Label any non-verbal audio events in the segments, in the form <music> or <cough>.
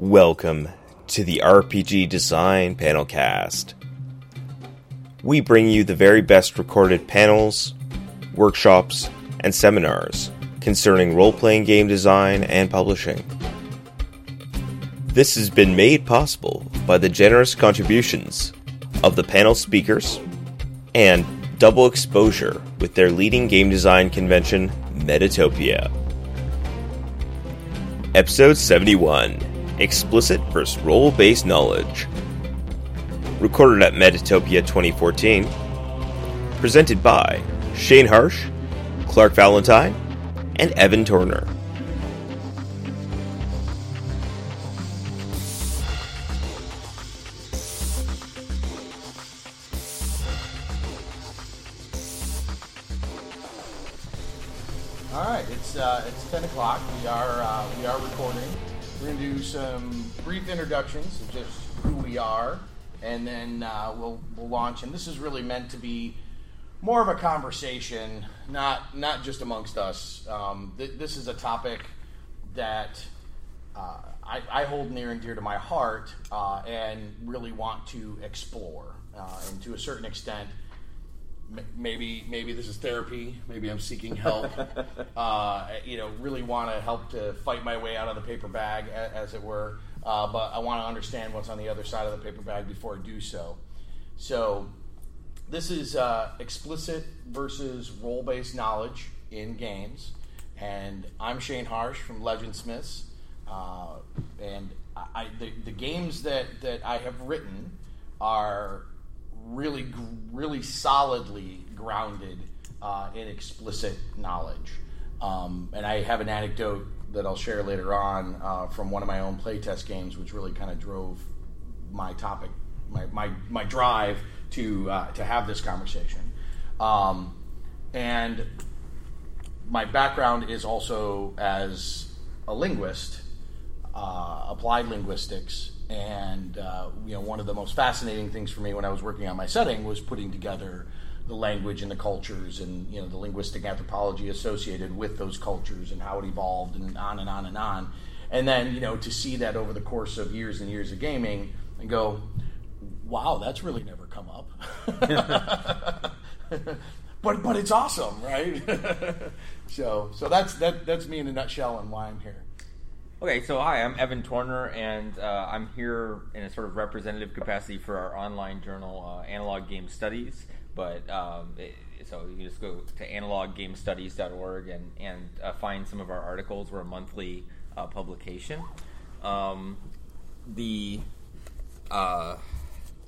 Welcome to the RPG Design Panelcast. We bring you the very best recorded panels, workshops, and seminars concerning role playing game design and publishing. This has been made possible by the generous contributions of the panel speakers and double exposure with their leading game design convention, Metatopia. Episode 71 Explicit vs. Role Based Knowledge. Recorded at Metatopia 2014. Presented by Shane Harsch, Clark Valentine, and Evan Torner. Some brief introductions of just who we are, and then uh, we'll we'll launch. And this is really meant to be more of a conversation, not not just amongst us. Um, th- this is a topic that uh, I, I hold near and dear to my heart, uh, and really want to explore, uh, and to a certain extent maybe maybe this is therapy. Maybe I'm seeking help. <laughs> uh, you know, really want to help to fight my way out of the paper bag, a- as it were. Uh, but I want to understand what's on the other side of the paper bag before I do so. So, this is uh, explicit versus role-based knowledge in games, and I'm Shane Harsch from Legend Smiths, uh, and I, the, the games that that I have written are really, really solidly grounded uh, in explicit knowledge. Um, and I have an anecdote that I'll share later on uh, from one of my own playtest games, which really kind of drove my topic, my, my, my drive to uh, to have this conversation. Um, and my background is also as a linguist, uh, applied linguistics, and uh, you know one of the most fascinating things for me when I was working on my setting was putting together the language and the cultures and you know the linguistic anthropology associated with those cultures and how it evolved and on and on and on. And then you know to see that over the course of years and years of gaming and go, wow, that's really never come up. <laughs> but but it's awesome, right? <laughs> so so that's that that's me in a nutshell and why I'm here. Okay, so hi, I'm Evan Torner, and uh, I'm here in a sort of representative capacity for our online journal, uh, Analog Game Studies. But um, it, so you can just go to analoggamestudies.org and and uh, find some of our articles. We're a monthly uh, publication. Um, the uh,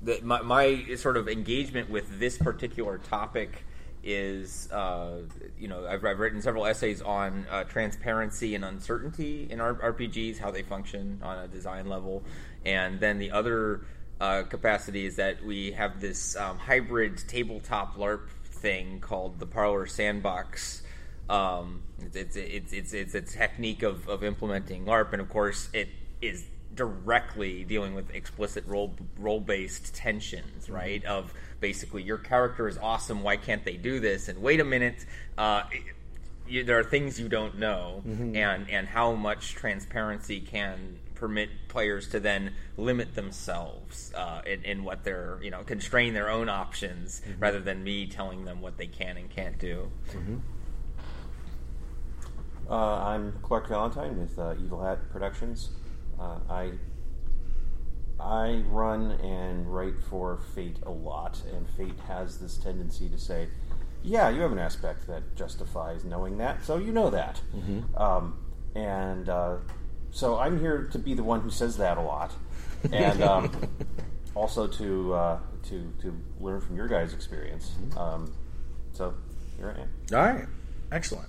the, my, my sort of engagement with this particular topic is, uh, you know, I've, I've written several essays on uh, transparency and uncertainty in R- RPGs, how they function on a design level, and then the other uh, capacity is that we have this um, hybrid tabletop LARP thing called the Parlor Sandbox. Um, it's, it's, it's, it's, a technique of, of implementing LARP, and of course, it is directly dealing with explicit role role based tensions, right? Of basically your character is awesome, why can't they do this? And wait a minute, uh, you, there are things you don't know, and and how much transparency can permit players to then limit themselves uh, in, in what they're you know constrain their own options rather than me telling them what they can and can't do. Uh, I'm Clark Valentine with uh, Evil Hat Productions. Uh, I I run and write for Fate a lot, and Fate has this tendency to say, "Yeah, you have an aspect that justifies knowing that, so you know that." Um, and uh, so I'm here to be the one who says that a lot, and um, <laughs> also to uh, to to learn from your guys' experience. Um, so here I am. All right, excellent.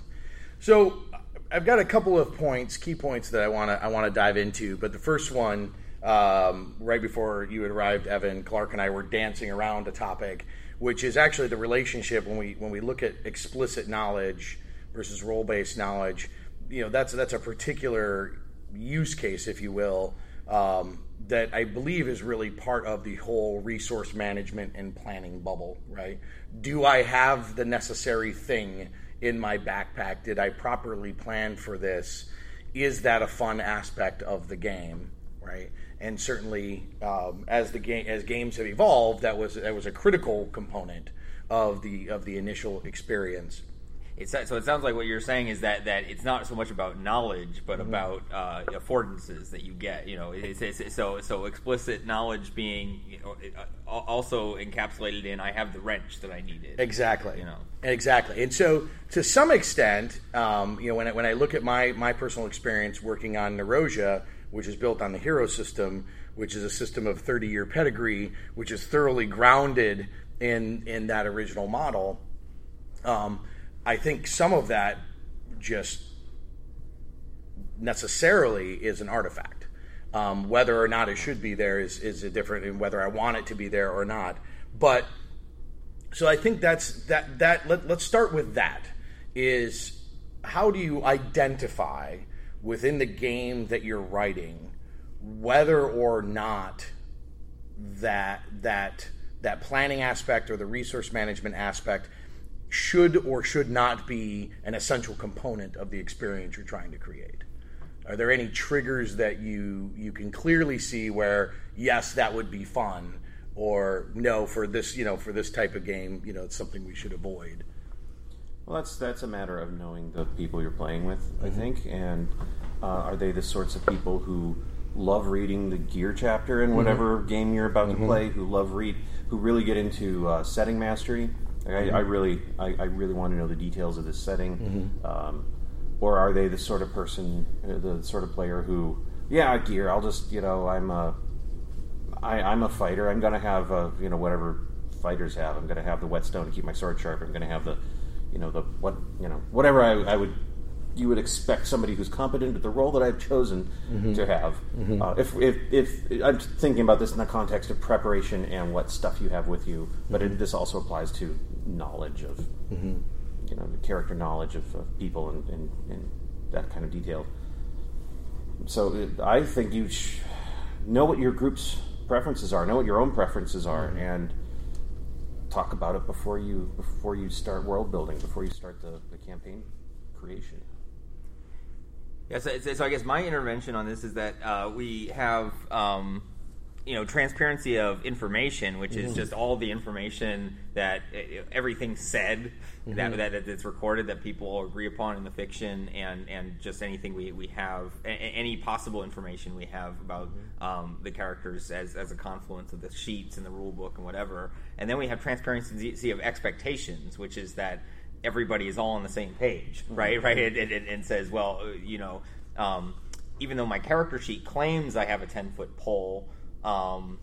So I've got a couple of points, key points that I want to I want to dive into. But the first one, um, right before you had arrived, Evan, Clark, and I were dancing around a topic, which is actually the relationship when we when we look at explicit knowledge versus role based knowledge. You know, that's that's a particular use case, if you will, um, that I believe is really part of the whole resource management and planning bubble, right? Do I have the necessary thing in my backpack? Did I properly plan for this? Is that a fun aspect of the game right? And certainly, um, as the game as games have evolved, that was that was a critical component of the of the initial experience. It's, so it sounds like what you're saying is that, that it's not so much about knowledge, but Mm-hmm. about uh, affordances that you get. You know, it's, it's, so so explicit knowledge being you know, uh, also encapsulated in I have the wrench that I needed. Exactly. You know. Exactly. And so, to some extent, um, you know, when I, when I look at my my personal experience working on Nerosia, which is built on the Hero system, which is a system of 30 year pedigree, which is thoroughly grounded in in that original model. Um, I think some of that just necessarily is an artifact. Um, whether or not it should be there is is a different, and whether I want it to be there or not. But so I think that's that that let, let's start with that is how do you identify within the game that you're writing whether or not that that that planning aspect or the resource management aspect should or should not be an essential component of the experience you're trying to create. Are there any triggers that you you can clearly see where yes that would be fun or no for this you know for this type of game you know it's something we should avoid Well, that's that's a matter of knowing the people you're playing with, I Mm-hmm. think, and uh, are they the sorts of people who love reading the gear chapter in whatever Mm-hmm. game you're about to play, who love read, who really get into uh, setting mastery? Like, I, I Mm-hmm. really, I, I really want to know the details of this setting, um, or are they the sort of person, uh, the sort of player who, yeah, gear, I'll just, you know, I'm a, I, I'm a fighter. I'm going to have, uh, you know, whatever fighters have. I'm going to have the whetstone to keep my sword sharp. I'm going to have the, you know, the what, you know, whatever I, I would, you would expect somebody who's competent at the role that I've chosen mm-hmm. to have. Mm-hmm. Uh, if, if, if I'm thinking about this in the context of preparation and what stuff you have with you, but it, mm-hmm. this also applies to knowledge of, you know, the character knowledge of, of people and, and, and that kind of detail. So it, I think you sh- know what your group's preferences are, know what your own preferences are, and talk about it before you before you start world building, before you start the, the campaign creation. Yeah, so, so I guess my intervention on this is that uh, we have, um, you know, transparency of information, which is just all the information that uh, everything said that, that that's recorded that people agree upon in the fiction, and, and just anything we, we have, a, any possible information we have about um, the characters as, as a confluence of the sheets and the rule book and whatever. And then we have transparency of expectations, which is that everybody is all on the same page, right? Right, and, and, and says, well, uh, you know, um, even though my character sheet claims I have a ten foot pole, um,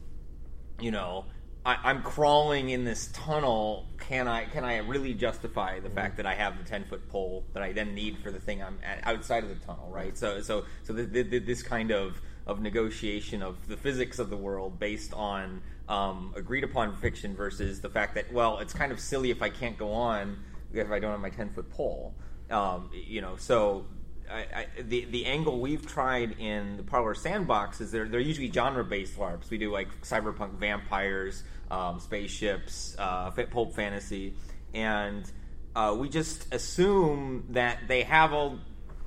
you know, I, I'm crawling in this tunnel. Can I can I really justify the fact that I have the ten foot pole that I then need for the thing I'm at, outside of the tunnel, right? So so so the, the, the, this kind of of negotiation of the physics of the world based on um, agreed upon fiction versus the fact that well, it's kind of silly if I can't go on if I don't have my ten foot pole. Um, you know, so I, the the angle we've tried in the Parlor Sandbox is they're they're usually genre based LARPs. We do like cyberpunk vampires, um, spaceships, uh, pulp fantasy, and uh, we just assume that they have all.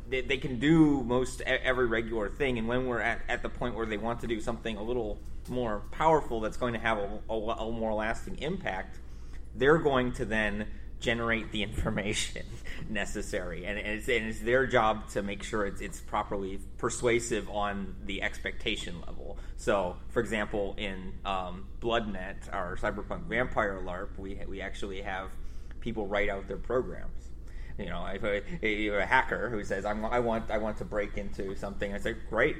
They, can do most every regular thing, and when we're at, at the point where they want to do something a little more powerful that's going to have a, a, a more lasting impact, they're going to then generate the information <laughs> necessary, and, and, it's, and it's their job to make sure it's, it's properly persuasive on the expectation level. So, for example, in um, BloodNet, our cyberpunk vampire LARP, we we actually have people write out their programs. You know, if a, a, a hacker who says, "I want I want to break into something," I say, "Great,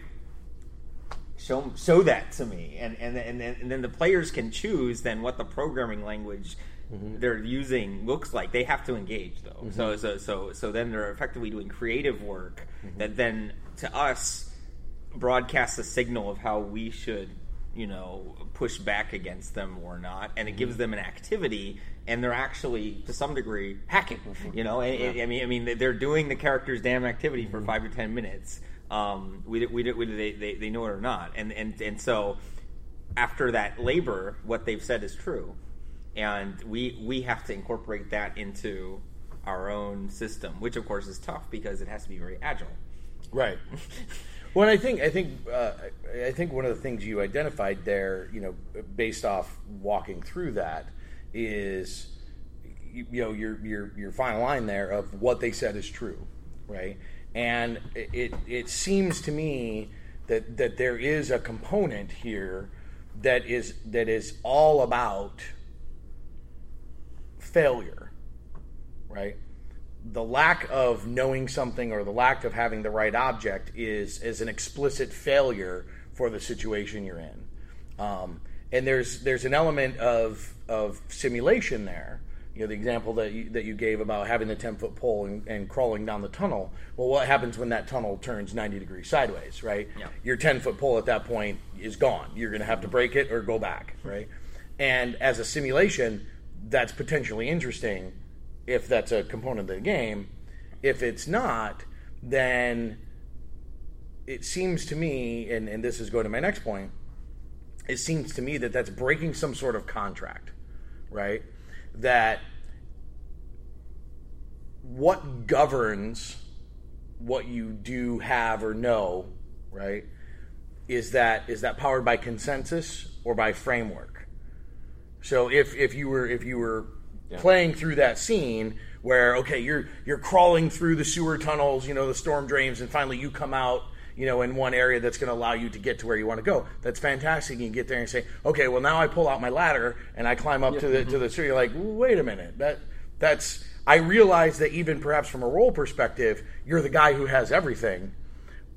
show show that to me and and and and then the players can choose then what the programming language Mm-hmm. they're using looks like they have to engage though. So mm-hmm. so so so then they're effectively doing creative work mm-hmm. that then to us broadcasts a signal of how we should you know push back against them or not. And it gives them an activity and they're actually to some degree hacking you know? I, I mean i mean they're doing the character's damn activity for five to ten minutes. Um, we, we, we, they, they, they know it or not. And, and, and so after that labor what they've said is true and we we have to incorporate that into our own system which of course is tough because it has to be very agile Right. <laughs> Well, I think I think uh, I think one of the things you identified there, you know, based off walking through that, is you, you know your your your final line there of what they said is true, right? And it it seems to me that that there is a component here that is that is all about failure, right? The lack of knowing something or the lack of having the right object is is an explicit failure for the situation you're in, um, and there's there's an element of of simulation there. You know, the example that you, that you gave about having the 10 foot pole and, and crawling down the tunnel. Well, what happens when that tunnel turns 90 degrees sideways, right? Yeah. Your 10 foot pole at that point is gone. You're going to have to break it or go back, right? And as a simulation, that's potentially interesting if that's a component of the game. If it's not, then it seems to me, and, and this is going to my next point, it seems to me that that's breaking some sort of contract, right? That what governs what you do have or know, right? Is that is that powered by consensus or by framework? So if if you were if you were Yeah. playing through that scene where okay you're you're crawling through the sewer tunnels, you know the storm drains, and finally you come out you know in one area that's going to allow you to get to where you want to go. That's fantastic. You can get there and say okay, well now I pull out my ladder and I climb up to the to mm-hmm. the sewer. You're like wait a minute that that's I realize that even perhaps from a role perspective, you're the guy who has everything,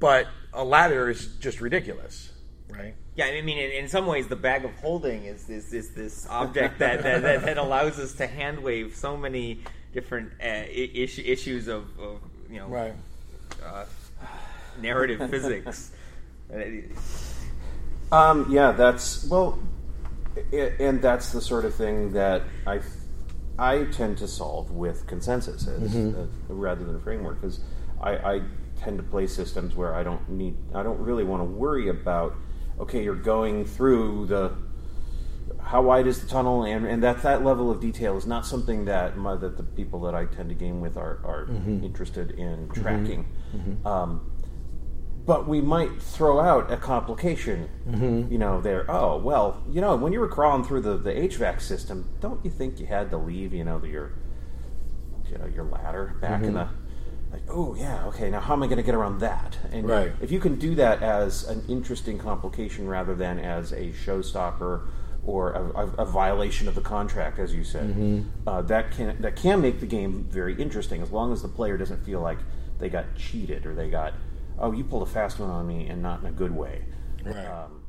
but a ladder is just ridiculous? Yeah, I mean, in, in some ways, the bag of holding is is, is this object that, that, that, that allows us to hand wave so many different uh, I- issue, issues of, of you know Right. uh, narrative physics. <laughs> Um, yeah, that's well, i- and that's the sort of thing that I I tend to solve with consensus as, uh, rather than a framework because I, I tend to play systems where I don't need I don't really want to worry about okay you're going through the how wide is the tunnel? And, and that that level of detail is not something that my, that the people that I tend to game with are, are mm-hmm. interested in mm-hmm. tracking. Mm-hmm. Um, but we might throw out a complication, you know, there. Oh, well, you know, when you were crawling through the, the HVAC system, don't you think you had to leave, you know, the, your, you know, your ladder back in the, like, oh, yeah, okay, now how am I going to get around that? And Right. if you can do that as an interesting complication rather than as a showstopper or a, a, a violation of the contract, as you said, uh, that can that can make the game very interesting as long as the player doesn't feel like they got cheated or they got, oh, you pulled a fast one on me and not in a good way. Right. Um,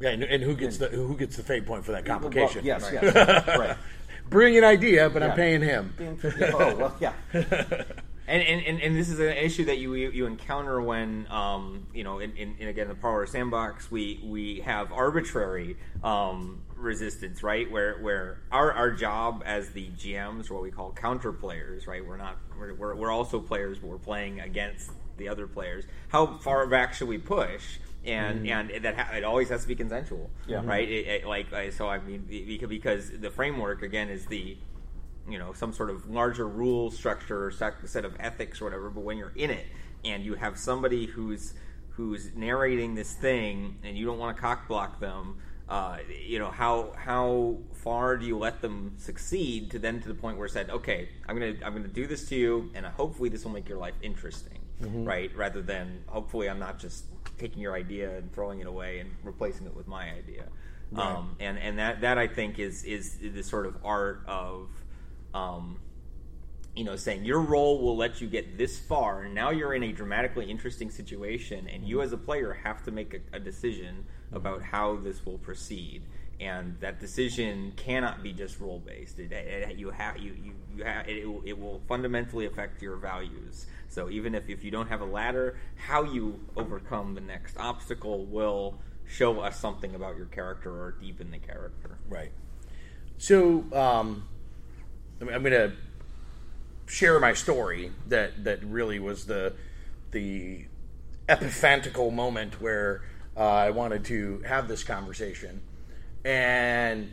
Yeah, and, and who gets the who gets the fate point for that complication? well, yes, Right. yes, right. <laughs> Brilliant idea, but I'm paying him. oh well, yeah. <laughs> And, and, and, this is an issue that you you encounter when um, you know in, in, in again the Parlor Sandbox we we have arbitrary um, resistance right where where our, our job as the GMs are what we call counter players right we're not we're, we're, we're also players but we're playing against the other players how far back should we push and and that ha- it always has to be consensual Yeah. right? It, it, like so I mean because the framework again is the you know some sort of larger rule structure or set of ethics or whatever but when you're in it and you have somebody who's who's narrating this thing and you don't want to cock block them uh, you know how how far do you let them succeed to then to the point where it said okay i'm gonna i'm gonna do this to you and hopefully this will make your life interesting right? Rather than hopefully i'm not just taking your idea and throwing it away and replacing it with my idea um, and and that that i think is is the sort of art of um, you know, saying your role will let you get this far, and now you're in a dramatically interesting situation, and you as a player have to make a, a decision about how this will proceed. And that decision cannot be just role based. It, it- you have you you, you have it, will, it will fundamentally affect your values. So even if, if you don't have a ladder, how you overcome the next obstacle will show us something about your character or deepen the character. Right. So um, I'm, going to share my story that that really was the the epiphantical moment where uh, I wanted to have this conversation, and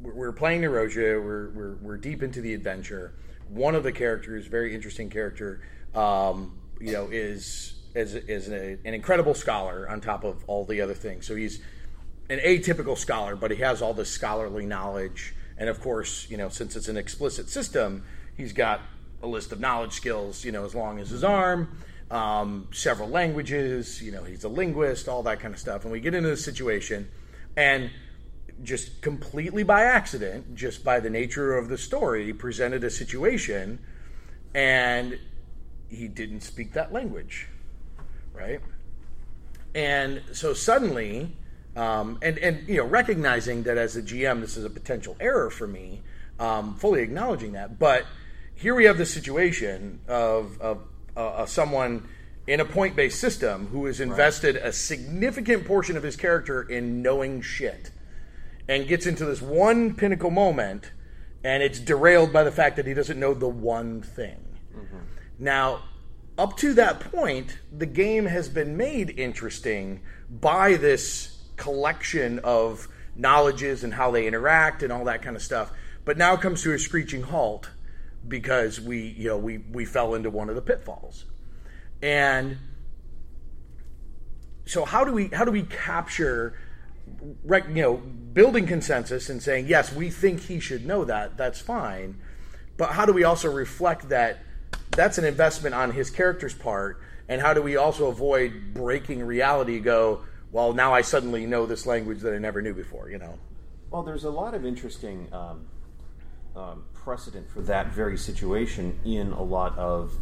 we're, we're playing Nerosia. We're, we're we're deep into the adventure. One of the characters, very interesting character, um, you know, is is is a, an incredible scholar on top of all the other things. So he's an atypical scholar, but he has all this scholarly knowledge. And of course, you know, since it's an explicit system, he's got a list of knowledge skills, you know, as long as his arm, um, several languages, you know, he's a linguist, all that kind of stuff. And we get into this situation, and just completely by accident, just by the nature of the story, presented a situation, and he didn't speak that language, right? And so suddenly, um, and and you know, recognizing that as a GM, this is a potential error for me, um, fully acknowledging that. But here we have the situation of of uh, someone in a point-based system who has invested a significant portion of his character in knowing shit, and gets into this one pinnacle moment, and it's derailed by the fact that he doesn't know the one thing. Mm-hmm. Now, up to that point, the game has been made interesting by this collection of knowledges and how they interact and all that kind of stuff. But now it comes to a screeching halt because we, you know, we we fell into one of the pitfalls. And so how do we how do we capture you know building consensus and saying yes we think he should know that that's fine. But how do we also reflect that that's an investment on his character's part? And how do we also avoid breaking reality go well now i suddenly know this language that i never knew before you know? Well, there's a lot of interesting um, um, precedent for that very situation in a lot of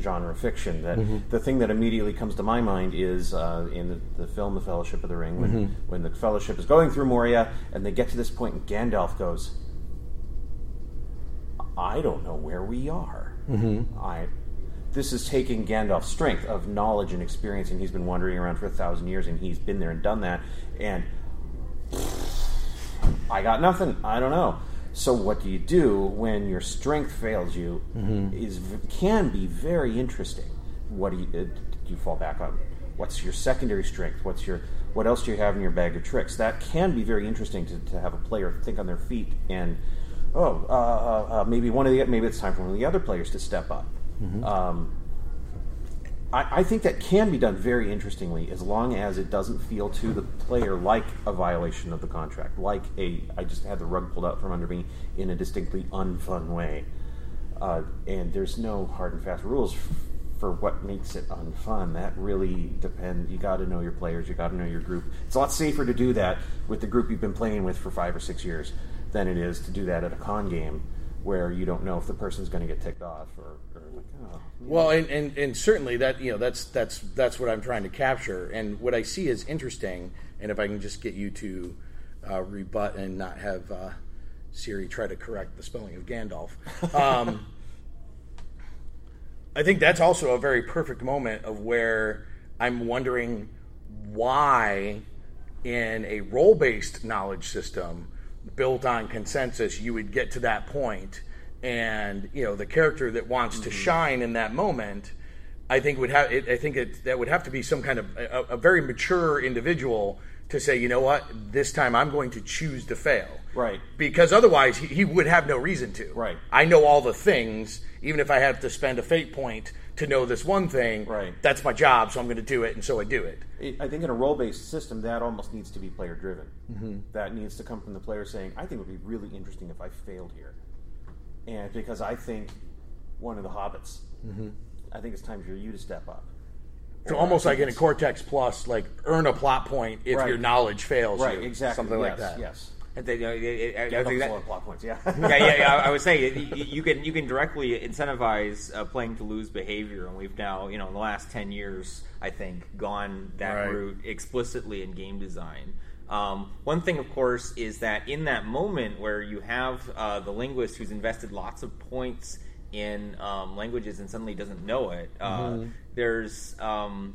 genre fiction. That mm-hmm. the thing that immediately comes to my mind is uh, in the, the film The Fellowship of the Ring, when, mm-hmm. when the Fellowship is going through Moria and they get to this point, and Gandalf goes, "I don't know where we are. Mm-hmm. I." This is taking Gandalf's strength of knowledge and experience, and he's been wandering around for a thousand years, and he's been there and done that. And I got nothing. I don't know. So what do you do when your strength fails you? Is can be very interesting. What do you uh, do? You fall back on what's your secondary strength? What's your what else do you have in your bag of tricks? That can be very interesting to, to have a player think on their feet and oh uh, uh, uh, maybe one of the maybe it's time for one of the other players to step up. Um, I, I think that can be done very interestingly as long as it doesn't feel to the player like a violation of the contract, like a I just had the rug pulled out from under me in a distinctly unfun way. Uh, and there's no hard and fast rules f- for what makes it unfun. That really depends. You got to know your players. You got to know your group. It's a lot safer to do that with the group you've been playing with for five or six years than it is to do that at a con game where you don't know if the person's going to get ticked off or, or like, oh, Well, and, and, and certainly that you know that's that's that's what I'm trying to capture, and what I see is interesting. And if I can just get you to uh, rebut and not have uh, Siri try to correct the spelling of Gandalf, <laughs> um, I think that's also a very perfect moment of where I'm wondering why, in a role based knowledge system built on consensus, you would get to that point, and you know the character that wants to mm-hmm. shine in that moment. I think would have. I think it, that would have to be some kind of a, a very mature individual to say, you know what, this time I'm going to choose to fail. Right. Because otherwise, he, he would have no reason to. Right. I know all the things, even if I have to spend a fate point to know this one thing. Right. That's my job, so I'm going to do it, and so I do it. It, I think in a role based system, that almost needs to be player driven. Mm-hmm. That needs to come from the player saying, I think it would be really interesting if I failed here. And because I think one of the hobbits, I think it's time for you to step up. So Or almost like in a Cortex Plus, like earn a plot point if Right. your knowledge fails. Right, you. exactly. Something like that. Yes. And they- uh, it- it- I Yeah, think that- plot points, yeah. <laughs> yeah, yeah, yeah. I would say y- y- you can you can directly incentivize uh, playing to lose behavior, and we've now you know in the last ten years, I think, gone that Right. route explicitly in game design. Um, one thing, of course, is that in that moment where you have uh, the linguist who's invested lots of points in um, languages and suddenly doesn't know it, uh, there's um,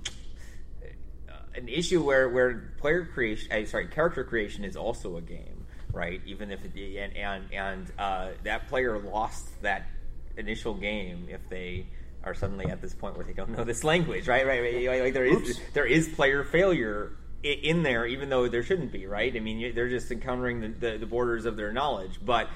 an issue where where player creation, uh, sorry, character creation is also a game, right? Even if it and and and uh, that player lost that initial game if they are suddenly at this point where they don't know this language, right? Right? right? Like, there is Oops. there is player failure in there, even though there shouldn't be, right? I mean, they're just encountering the, the, the borders of their knowledge, but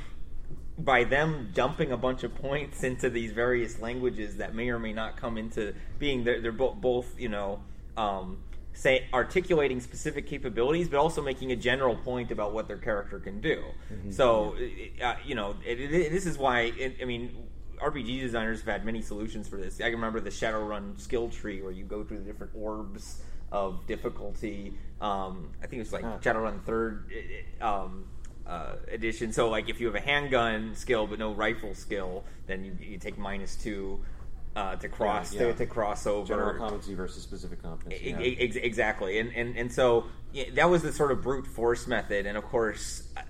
by them dumping a bunch of points into these various languages that may or may not come into being, they're, they're bo- both, you know, um, say articulating specific capabilities, but also making a general point about what their character can do. So, uh, you know, it, it, this is why. It, I mean, RPG designers have had many solutions for this. I can remember the Shadowrun skill tree where you go through the different orbs of difficulty. Um, I think it's like Huh. Shadowrun third um, uh, edition. So, like, if you have a handgun skill but no rifle skill, then you, you take minus two. Uh, to cross Right, yeah. to, to cross over General competency versus specific competency. Yeah. e- ex- exactly, and, and and so yeah, that was the sort of brute force method, and of course, uh,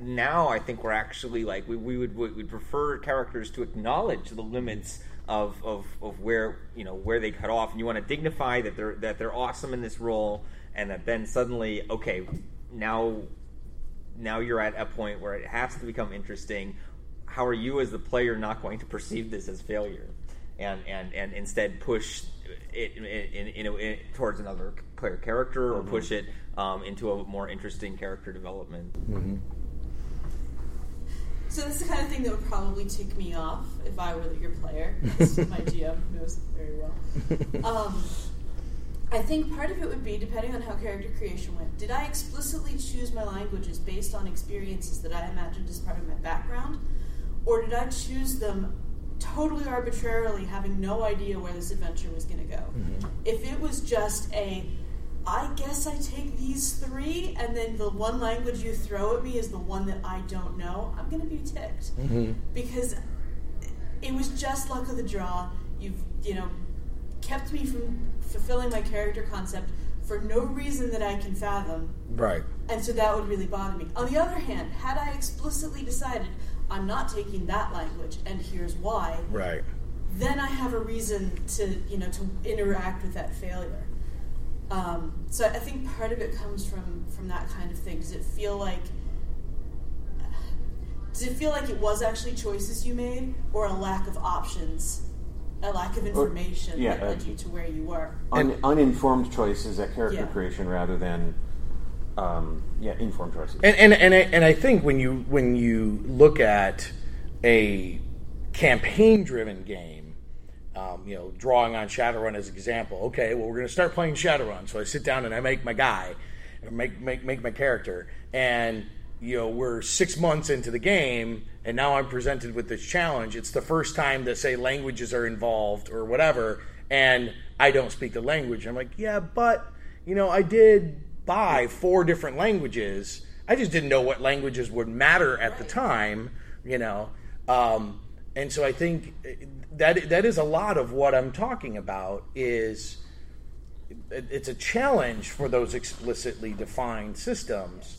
now I think we're actually like we, we would we would prefer characters to acknowledge the limits of, of, of where you know where they cut off, and you want to dignify that they're that they're awesome in this role, and that then suddenly okay now now you're at a point where it has to become interesting. How are you as the player not going to perceive this as failure, and and, and instead push it in, in, in, in- towards another player character or push it um, into a more interesting character development? So this is the kind of thing that would probably tick me off if I were your player. <laughs> My GM knows it very well. Um, I think part of it would be depending on how character creation went. Did I explicitly choose my languages based on experiences that I imagined as part of my background, or did I choose them totally arbitrarily, having no idea where this adventure was going to go? If it was just a I guess I take these three, and then the one language you throw at me is the one that I don't know. I'm going to be ticked mm-hmm. because it was just luck of the draw. You've you know kept me from fulfilling my character concept for no reason that I can fathom, Right. and so that would really bother me. On the other hand, had I explicitly decided I'm not taking that language, and here's why, Right. then I have a reason to you know to interact with that failure. Um, so I think part of it comes from from that kind of thing. Does it feel like does it feel like it was actually choices you made, or a lack of options, a lack of information yeah, that led uh, you to where you were? Un- uninformed choices at character Yeah. creation rather than um, yeah informed choices. And and and I, and I think when you when you look at a campaign driven game, um, you know, drawing on Shadowrun as an example. Okay, well, we're going to start playing Shadowrun. So I sit down and I make my guy, or make make make my character, and you know, we're six months into the game, and now I'm presented with this challenge. It's the first time that say languages are involved or whatever, and I don't speak the language. I'm like, yeah, but you know, I did buy four different languages. I just didn't know what languages would matter at the time, you know. Um, and so I think that that is a lot of what I'm talking about. Is it's a challenge for those explicitly defined systems.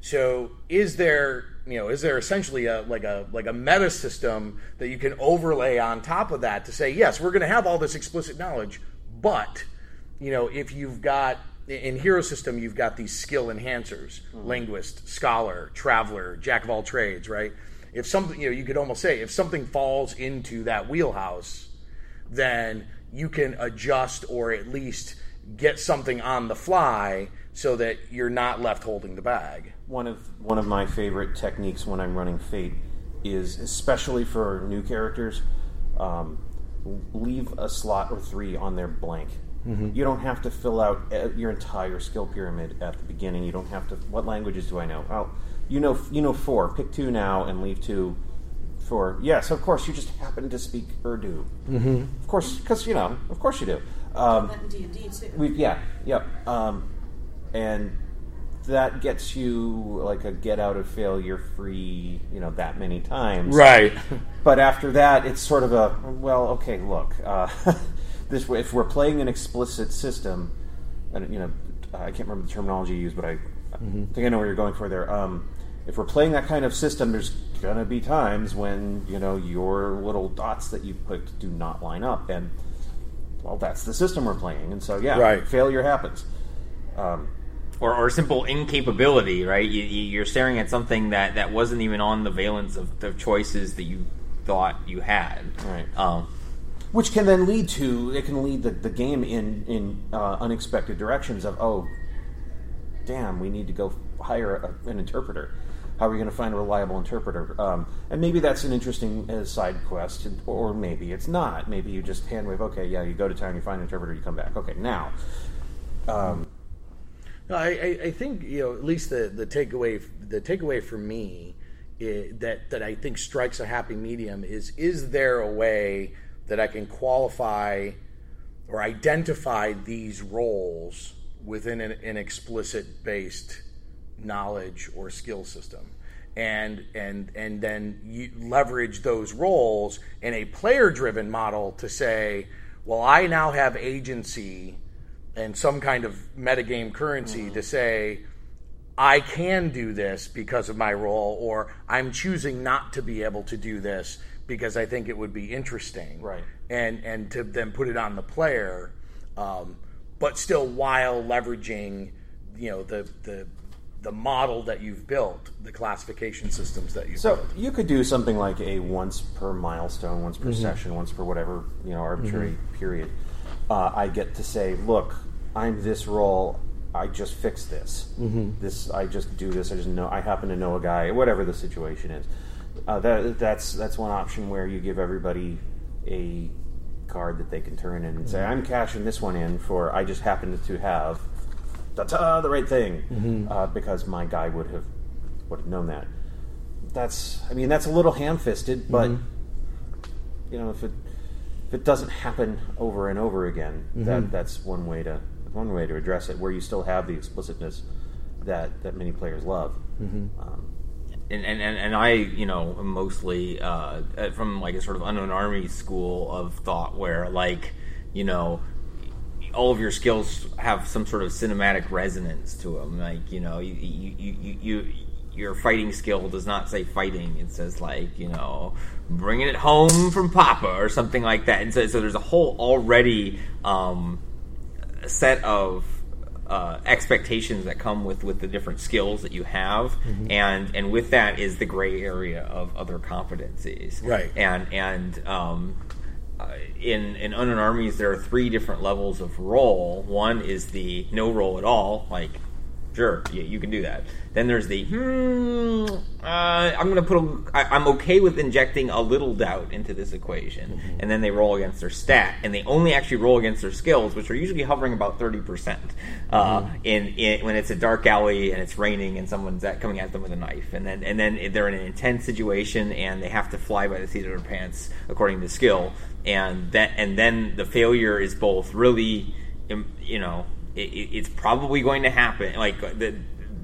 So is there you know is there essentially a like a like a meta system that you can overlay on top of that to say yes we're going to have all this explicit knowledge, but you know if you've got in hero system you've got these skill enhancers hmm. linguist scholar traveler jack of all trades right if something you know you could almost say if something falls into that wheelhouse then you can adjust or at least get something on the fly so that you're not left holding the bag one of one of my favorite techniques when I'm running Fate is especially for new characters, um, leave a slot or three on their blank. You don't have to fill out uh, your entire skill pyramid at the beginning. You don't have to. What languages do I know? Oh, you know, you know four. Pick two now and leave two for. Yes, of course. You just happen to speak Urdu. Mm-hmm. Of course, because you know, of course you do. Um, that in D and D too. we yeah, yep. Um, and that gets you like a get out of failure free, you know, that many times. right <laughs> But after that, it's sort of a well, okay, look, uh, <laughs> this way, if we're playing an explicit system, and you know, I can't remember the terminology you used, but I, I think I know where you're going for there. Um, if we're playing that kind of system, there's gonna be times when you know your little dots that you picked do not line up, and well, that's the system we're playing, and so yeah, Right. failure happens. Um, or, or simple incapability, right? You, you- you're staring at something that, that wasn't even on the valence of the choices that you thought you had. Right. Um, which can then lead to it can lead the, the game in in uh, unexpected directions of oh damn we need to go hire a, an interpreter How are we going to find a reliable interpreter? Um, and maybe that's an interesting uh, side quest, or maybe it's not. Maybe you just hand wave. Okay, yeah, you go to town, you find an interpreter, you come back. Okay, now. Um, No, I, I, think you know at least the, the takeaway the takeaway for me i that that I think strikes a happy medium is is there a way that I can qualify or identify these roles within an, an explicit based knowledge or skill system. And and and then you leverage those roles in a player driven model to say well I now have agency and some kind of metagame currency to say I can do this because of my role, or I'm choosing not to be able to do this because I think it would be interesting, Right. And and to then put it on the player, um, but still while leveraging, you know, the the the model that you've built, the classification systems that you've So built. you could do something like a once per milestone, once Mm-hmm. per session, once per whatever you know arbitrary period. Uh, I get to say, look, I'm this role. I just fix this. Mm-hmm. This I just do this. I just know. I happen to know a guy. Whatever the situation is, uh, that that's that's one option where you give everybody a card that they can turn in and say, I'm cashing this one in for. I just happen to have ta-ta, the right thing uh, because my guy would have would have known that. That's I mean that's a little ham-fisted, but you know if it if it doesn't happen over and over again, that that's one way to one way to address it, where you still have the explicitness that that many players love. Um, and, and, and, and I, you know, mostly uh, from like a sort of unknown army school of thought where, like, you know, all of your skills have some sort of cinematic resonance to them. Like, you know, you, you, you, you, you your fighting skill does not say fighting; it says like, you know, bringing it home from Papa or something like that. And so, so there's a whole already um, set of uh, expectations that come with, with the different skills that you have, and and with that is the gray area of other competencies. Right. And and um, in in unknown armies there are three different levels of role. One is the no role at all, like sure, yeah, you can do that. Then there's the hmm, uh, I'm going to put a, I, I'm okay with injecting a little doubt into this equation, and then they roll against their stat, and they only actually roll against their skills, which are usually hovering about thirty percent. Uh, in, in when it's a dark alley and it's raining and someone's at, coming at them with a knife, and then and then they're in an intense situation and they have to fly by the seat of their pants according to skill, and that and then the failure is both really, you know, it, it- it's probably going to happen. Like the,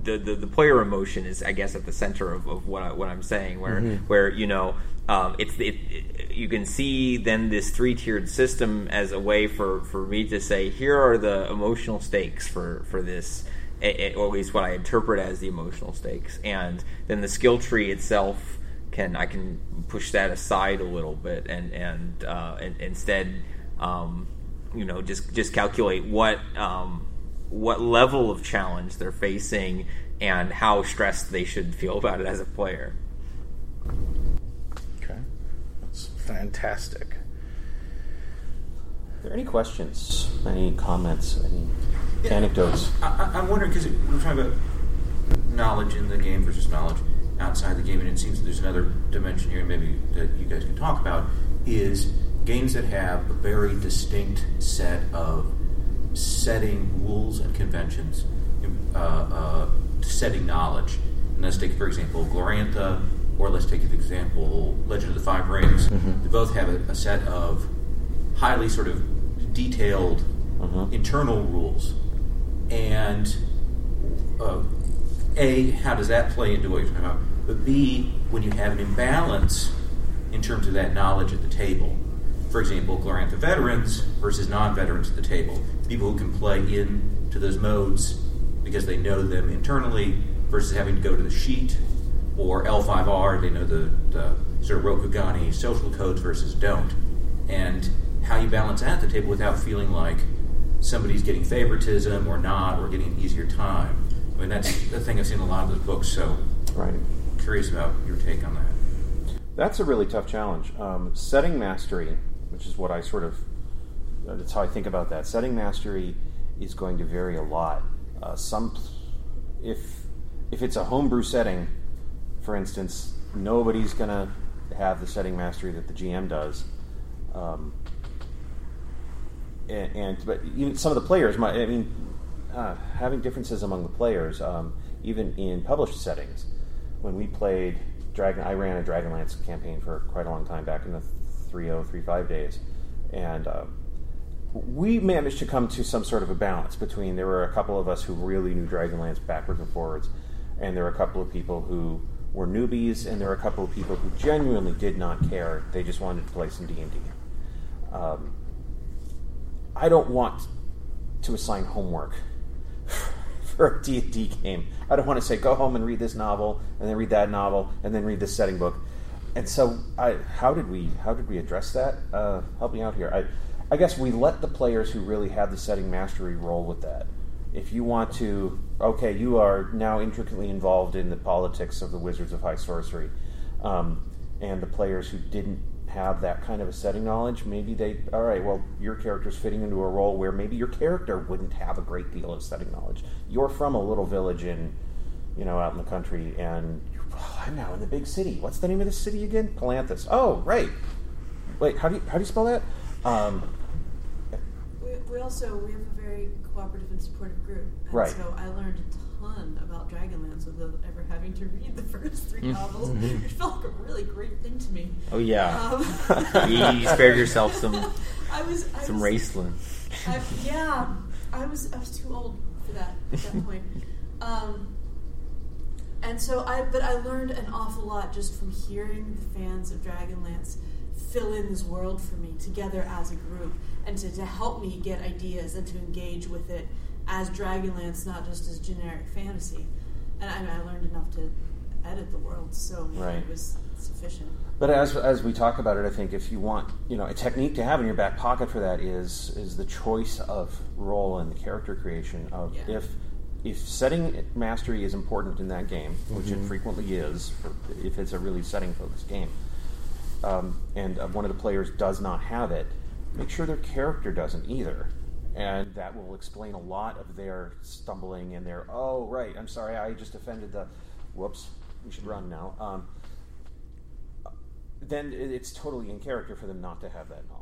the the the player emotion is, I guess, at the center of, of what I, what I'm saying. Where where you know. Um, it's it, it, you can see then this three tiered system as a way for, for me to say here are the emotional stakes for for this or at least what I interpret as the emotional stakes, and then the skill tree itself can I can push that aside a little bit and and, uh, and instead um, you know just just calculate what um, what level of challenge they're facing and how stressed they should feel about it as a player. Okay, that's fantastic. Are there any questions? Any comments? Any anecdotes? I, I- I'm wondering because we're talking about knowledge in the game versus knowledge outside the game, and it seems that there's another dimension here, maybe that you guys can talk about, is games that have a very distinct set of setting rules and conventions, uh, uh, setting knowledge. And let's take, for example, Glorantha, or let's take, an example, Legend of the Five Rings. They both have a, a set of highly sort of detailed internal rules. And uh, A, how does that play into what you're talking about? But B, when you have an imbalance in terms of that knowledge at the table. For example, Glorantha veterans versus non veterans at the table. People who can play into those modes because they know them internally versus having to go to the sheet or L5R, they know the, the sort of Rokugani social codes versus don't. And how you balance that at the table without feeling like somebody's getting favoritism or not or getting an easier time. I mean, that's the thing I've seen in a lot of those books, so Right. curious about your take on that. That's a really tough challenge. Um, setting mastery, which is what I sort of, uh, that's how I think about that. Setting mastery is going to vary a lot. Uh, some, if if it's a homebrew setting, for instance, nobody's going to have the setting mastery that the GM does. Um, and, and but even some of the players might. I mean, uh, having differences among the players, um, even in published settings. When we played Dragon, I ran a Dragonlance campaign for quite a long time back in the 3035 days, and um, we managed to come to some sort of a balance between there were a couple of us who really knew Dragonlance backwards and forwards, and there were a couple of people who were newbies, and there were a couple of people who genuinely did not care. They just wanted to play some D and D. Um, I don't want to assign homework <laughs> for a D&D game. I don't want to say go home and read this novel and then read that novel and then read this setting book. And so, I, how did we how did we address that? Uh, help me out here. I, I guess we let the players who really have the setting mastery roll with that. If you want to, okay, you are now intricately involved in the politics of the Wizards of High Sorcery, um, and the players who didn't have that kind of a setting knowledge, maybe they, all right, well, your character's fitting into a role where maybe your character wouldn't have a great deal of setting knowledge. You're from a little village in, you know, out in the country, and oh, I'm now in the big city. What's the name of the city again? Palanthas. Oh, right. Wait, how do you, how do you spell that? Um, We, also we have a very cooperative and supportive group, and Right. so I learned a ton about Dragonlance without ever having to read the <laughs> first three Mm. novels, Mm-hmm. which felt like a really great thing to me. Oh yeah, Um, <laughs> you, spared yourself some <laughs> I was I some Raistlin. I, yeah, I was I was too old for that at that point. Um, and so I, but I learned an awful lot just from hearing the fans of Dragonlance fill in this world for me together as a group, and to, to help me get ideas and to engage with it as Dragonlance, not just as generic fantasy. And I, I learned enough to edit the world, so Right. it was sufficient. But as as we talk about it, I think if you want, you know, a technique to have in your back pocket for that is is the choice of role and the character creation of Yeah. if if setting mastery is important in that game, which it mm-hmm. frequently is, for, if it's a really setting focused game, um, and uh, one of the players does not have it, make sure their character doesn't either. And that will explain a lot of their stumbling and their, oh, right, I'm sorry, I just offended the, whoops, we should run now. Um, then it's totally in character for them not to have that knowledge.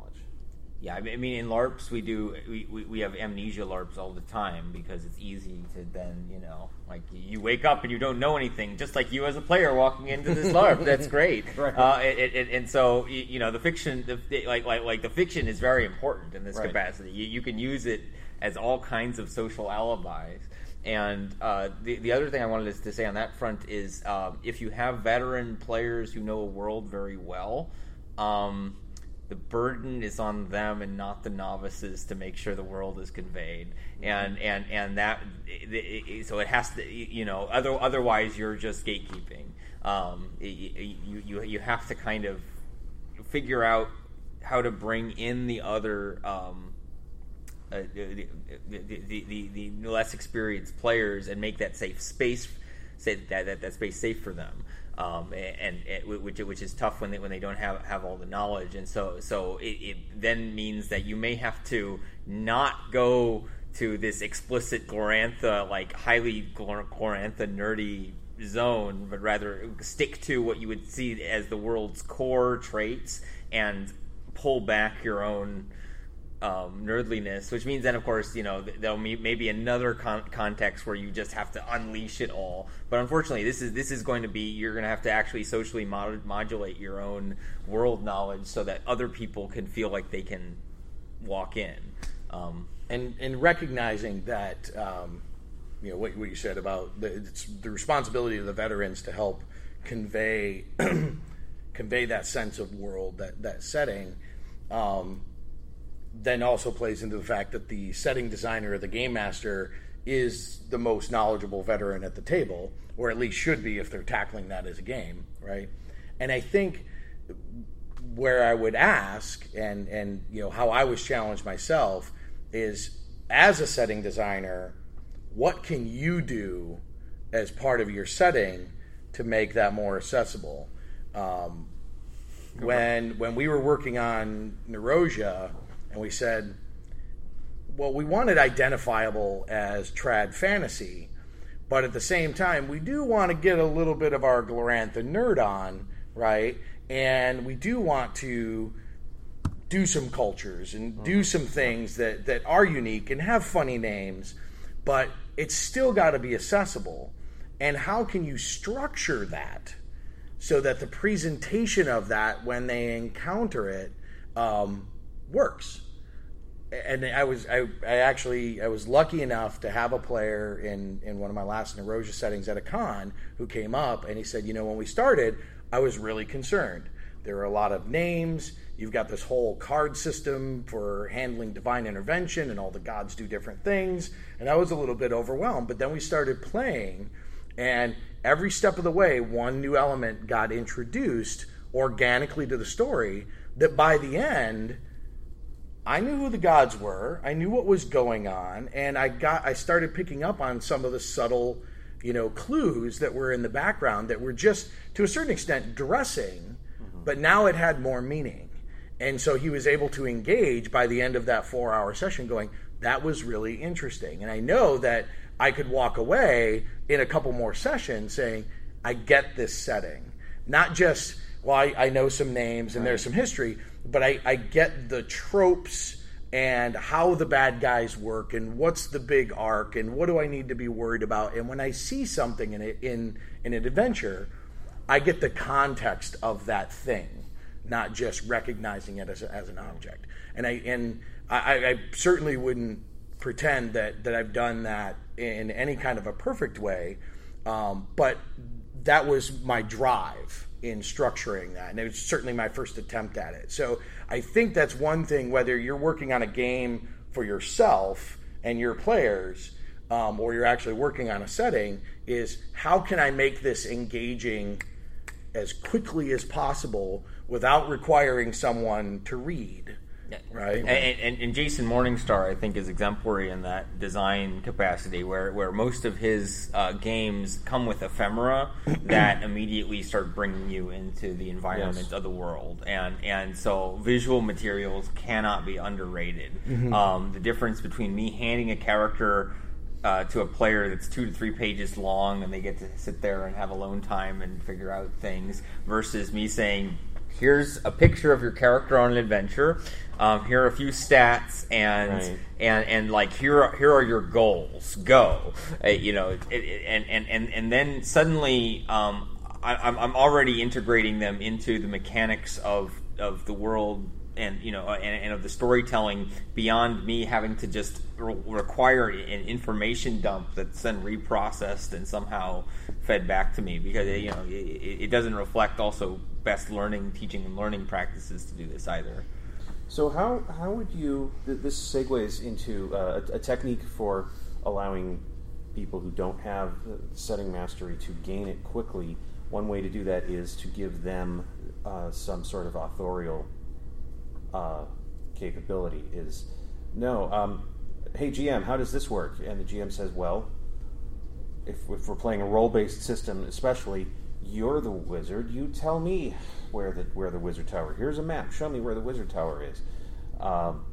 Yeah, I mean, in LARPs we do we, we, we have amnesia LARPs all the time because it's easy to then you know like you wake up and you don't know anything, just like you as a player walking into this LARP. <laughs> That's great. Right. Uh, it, it, and so you know the fiction, the, like like like the fiction is very important in this Right. capacity. You, you can use it as all kinds of social alibis. And uh, the the other thing I wanted to say on that front is um, if you have veteran players who know a world very well. Um, the burden is on them and not the novices to make sure the world is conveyed. And and and that so it has to you know other, otherwise you're just gatekeeping. Um, you, you you have to kind of figure out how to bring in the other um, uh, the, the, the, the, the less experienced players and make that safe space say that, that, that space safe for them um, and, and which which is tough when they when they don't have have all the knowledge. And so so it, it then means that you may have to not go to this explicit Glorantha like highly Glor- Glorantha nerdy zone but rather stick to what you would see as the world's core traits and pull back your own um, nerdliness, which means then, of course, you know, there'll be maybe another con- context where you just have to unleash it all. But unfortunately, this is this is going to be you're going to have to actually socially mod- modulate your own world knowledge so that other people can feel like they can walk in. Um, and and recognizing that um, you know what, what you said about the, it's the responsibility of the veterans to help convey <clears throat> convey that sense of world that that setting um, then also plays into the fact that the setting designer or the game master is the most knowledgeable veteran at the table or at least should be if they're tackling that as a game right and i think where I would ask and and you know how I was challenged myself is as a setting designer, what can you do as part of your setting to make that more accessible? Um, when when we were working on Narosia, and we said, well, we want it identifiable as trad fantasy, but at the same time, we do want to get a little bit of our Glorantha nerd on, right? And we do want to do some cultures and do some things that, that are unique and have funny names, but it's still got to be accessible. And how can you structure that so that the presentation of that when they encounter it um, works? and I was I, I actually I was lucky enough to have a player in in one of my last Narosia settings at a con who came up and he said, you know, when we started, I was really concerned. There are a lot of names. You've got this whole card system for handling divine intervention, and all the gods do different things. And I was a little bit overwhelmed. But then we started playing, and every step of the way, one new element got introduced organically to the story. That by the end, I knew who the gods were. I knew what was going on, and I got I started picking up on some of the subtle, you know, clues that were in the background that were just to a certain extent dressing, mm-hmm. but now it had more meaning. And so he was able to engage by the end of that 4-hour session going, that was really interesting. And I know that I could walk away in a couple more sessions saying, I get this setting. Not just, well, I, I know some names and right. there's some history, but I, I get the tropes and how the bad guys work and what's the big arc and what do I need to be worried about. And when I see something in it in, in an adventure, I get the context of that thing, not just recognizing it as, a, as an object. And I and I, I certainly wouldn't pretend that that I've done that in any kind of a perfect way, um, but that was my drive in structuring that. And it was certainly my first attempt at it. So I think that's one thing, whether you're working on a game for yourself and your players, um, or you're actually working on a setting, is how can I make this engaging as quickly as possible without requiring someone to read? Right. And, and, and, Jason Morningstar, I think, is exemplary in that design capacity, where, where most of his uh, games come with ephemera <clears throat> that immediately start bringing you into the environment yes. of the world, and and so visual materials cannot be underrated. Mm-hmm. Um, the difference between me handing a character. Uh, to a player that's two to three pages long and they get to sit there and have alone time and figure out things versus me saying here's a picture of your character on an adventure um, here are a few stats, and right. and and like here are, here are your goals. Go, uh, you know, it, it, and and and and then suddenly um, I, I'm I'm already integrating them into the mechanics of of the world and you know and, and, of the storytelling beyond me having to just re- require an information dump that's then reprocessed and somehow fed back to me because you know it, it doesn't reflect also best learning teaching and learning practices to do this either so how how would you th- this segues into uh, a, a, technique for allowing people who don't have setting mastery to gain it quickly? One way to do that is to give them uh, some sort of authorial uh, capability. Is no, um, hey GM, how does this work? And the GM says, well, if, if we're playing a role based system, especially, you're the wizard. You tell me where the where the wizard tower. Here's a map. Show me where the wizard tower is. Um,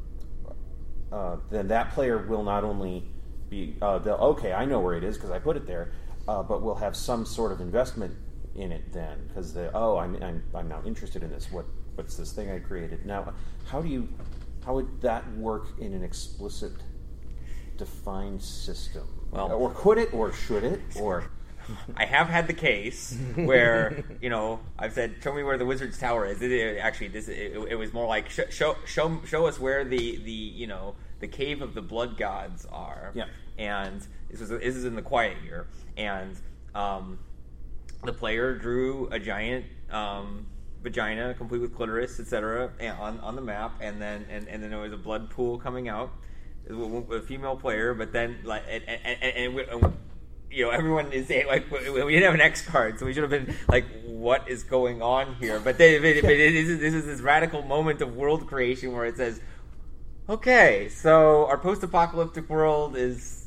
uh, then that player will not only be uh, okay, I know where it is because I put it there, uh, but will have some sort of investment in it then because the oh I'm, I'm I'm now interested in this. What what's this thing I created now? How do you how would that work in an explicit defined system? Well, or could it, or should it, or I have had the case where you know I've said, "Show me where the wizard's tower is." It, it, actually, this it, it, was more like sh- show show show us where the the you know the cave of the blood gods are. Yeah. And this was this is in the quiet year, and um, the player drew a giant um, vagina, complete with clitoris, etc., on on the map, and then and, and then there was a blood pool coming out. A female player, but then like and, and, and, and you know, everyone is like we didn't have an X card, so we should have been like, what is going on here? But, they, but, but is, this is this radical moment of world creation where it says, okay, so our post-apocalyptic world is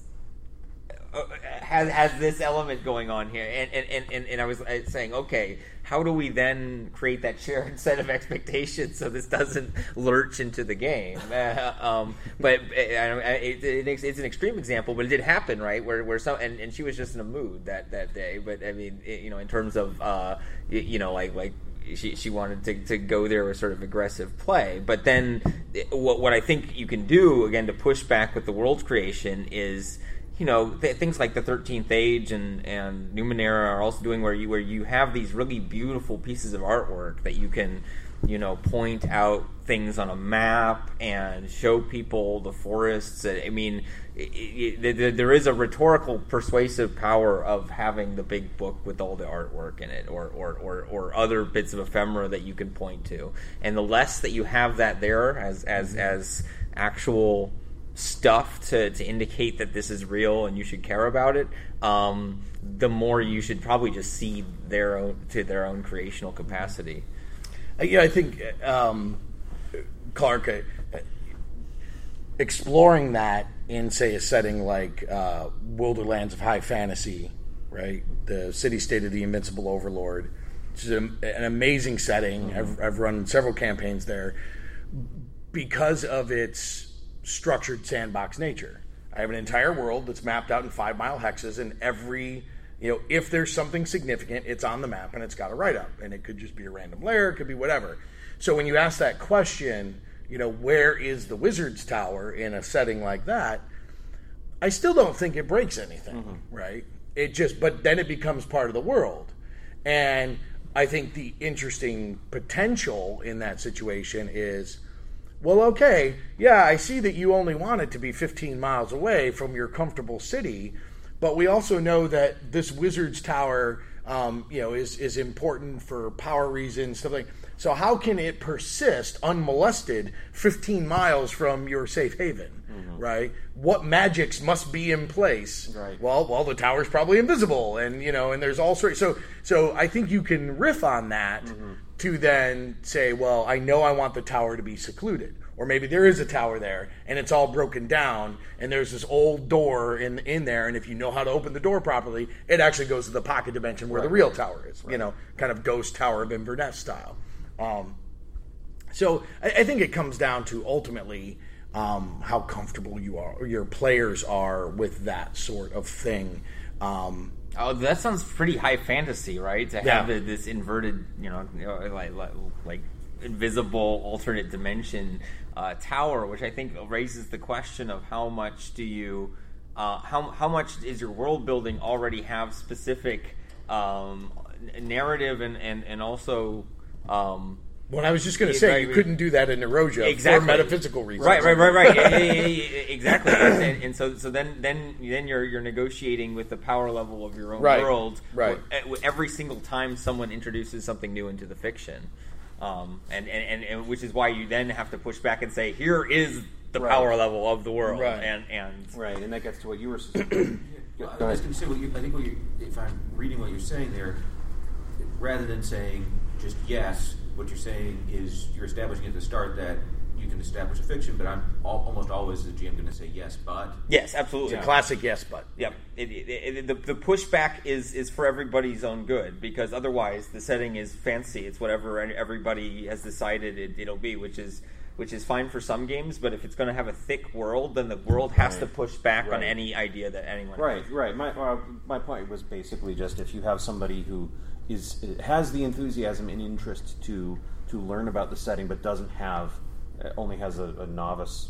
uh, has has this element going on here, and and, and, and, I was uh, saying, okay, how do we then create that shared <laughs> set of expectations so this doesn't lurch into the game? <laughs> Uh, um, but uh, it, it, it, it's an extreme example, but it did happen, right? Where where some and, and she was just in a mood that that day. But I mean, you know, in terms of uh, you, you know, like like she she wanted to, to go there with sort of aggressive play. But then what what I think you can do again to push back with the world's creation is you know th- things like the Thirteenth Age and and Numenera are also doing where you where you have these really beautiful pieces of artwork that you can you know point out things on a map and show people the forests. I mean, it, it, there is a rhetorical persuasive power of having the big book with all the artwork in it, or, or or or other bits of ephemera that you can point to. And the less that you have that there as as as actual stuff to, to indicate that this is real and you should care about it, um, the more you should probably just see their own to their own creational capacity. Uh, yeah, I think um, Clark uh, exploring that in say a setting like uh, Wilderlands of High Fantasy, right? The city state of the Invincible Overlord. which It's an amazing setting. I've, I've run several campaigns there because of its structured sandbox nature. I have an entire world that's mapped out in five mile hexes, and every you know, if there's something significant, it's on the map and it's got a write up, and it could just be a random layer, it could be whatever. So when you ask that question, you know, where is the wizard's tower in a setting like that? I still don't think it breaks anything, mm-hmm. right? It just, but then it becomes part of the world, and I think the interesting potential in that situation is well, okay, yeah, I see that you only want it to be 15 miles away from your comfortable city, but we also know that this wizard's tower, um, you know, is is important for power reasons, stuff like. So how can it persist unmolested 15 miles from your safe haven, mm-hmm. right? What magics must be in place? Right. Well, well, the tower's probably invisible, and you know, and there's all sorts. So, so I think you can riff on that mm-hmm. To then say, well, I know I want the tower to be secluded or maybe there is a tower there and it's all broken down and there's this old door in in there and if you know how to open the door properly it actually goes to the pocket dimension where right. the real tower is right. you know kind of ghost tower of inverness style um, so I, I, think it comes down to ultimately um, how comfortable you are or your players are with that sort of thing um, Oh, that sounds pretty high fantasy, right? To have yeah. this inverted, you know, like, like, like invisible alternate dimension uh, tower, which I think raises the question of how much do you, uh, how how much is your world building already have specific um, narrative and and and also. Um, well, I was just going to say right, you couldn't do that in Erosia exactly. for metaphysical reasons. Right, right, right, right. <laughs> yeah, yeah, yeah, exactly. And, and, so, so then, then, then you're you're negotiating with the power level of your own right. world. Right. Every single time someone introduces something new into the fiction. Um, and, and, and, which is why you then have to push back and say, here is the right. power level of the world, right. and and right, and that gets to what you were. well, <clears throat> I was going to say, what you, I think what you, if I'm reading what you're saying there, rather than saying just yes, what you're saying is you're establishing at the start that you can establish a fiction, but I'm all, almost always the GM going to say yes, but yes, absolutely, it's a classic yes, but yep. It, it, it, the, the pushback is is for everybody's own good because otherwise the setting is fancy. It's whatever everybody has decided it, will be, which is which is fine for some games. But if it's going to have a thick world, then the world has right. to push back right. on any idea that anyone. Right, has. right. My uh, my point was basically just if you have somebody who is has the enthusiasm and interest to to learn about the setting, but doesn't have uh, only has a, a, novice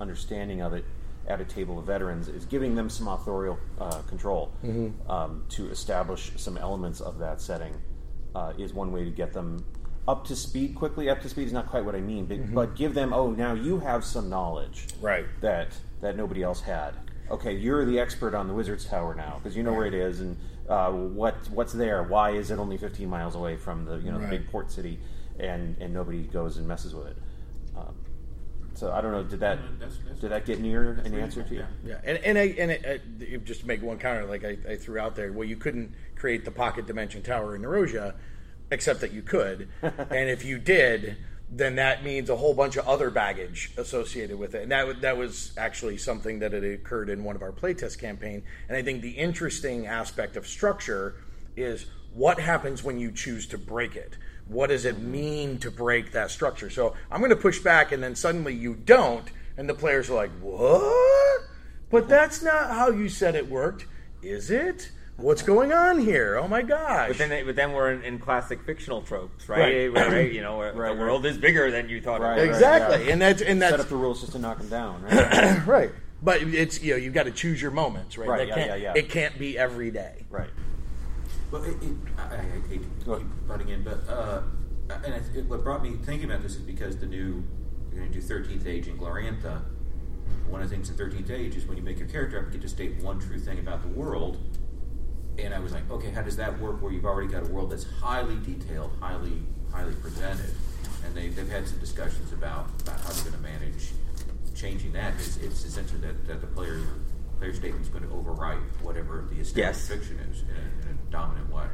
understanding of it at a table of veterans is giving them some authorial uh, control mm-hmm. um, to establish some elements of that setting uh, is one way to get them up to speed quickly. Up to speed is not quite what I mean, but, mm-hmm. but give them oh now you have some knowledge right that that nobody else had. Okay, you're the expert on the Wizard's Tower now because you know where it is and uh, what what's there. Why is it only 15 miles away from the you know right. the big port city, and and nobody goes and messes with it. Um, so I don't know. Did that that's, that's, did that get near an answer to you? Yeah, and and I, and it, uh, just to make one counter, like I, I, threw out there, well, you couldn't create the pocket dimension tower in Erosia, except that you could, <laughs> and if you did, then that means a whole bunch of other baggage associated with it. And that that was actually something that had occurred in one of our playtest campaign. And I think the interesting aspect of structure is what happens when you choose to break it. What does it mean to break that structure? So I'm going to push back, and then suddenly you don't, and the players are like, "What? But that's not how you said it worked, is it?" What's going on here? Oh my gosh! But then, but then we're in, in classic fictional tropes, right? Right. Right, right, You know, Right, the world is bigger than you thought Right, it was. exactly, yeah. and that's and that's Set up the rules just to knock them down, right? <coughs> right. But it's you know you've got to choose your moments, right? Right, yeah, can't, yeah, yeah. It can't be every day. right. Well, it, it, I, I hate to keep butting in, but uh, and I, it, what brought me thinking about this is because the new you're going to do Thirteenth Age in Glorantha. One of the things in Thirteenth Age is when you make your character up, you get to state one true thing about the world. And I was like, okay, how does that work? Where you've already got a world that's highly detailed, highly highly presented, and they, they've had some discussions about, about how they're going to manage changing that. It's, it's essentially that, that the player player statement is going to overwrite whatever the established Yes. fiction is in a, in a dominant way.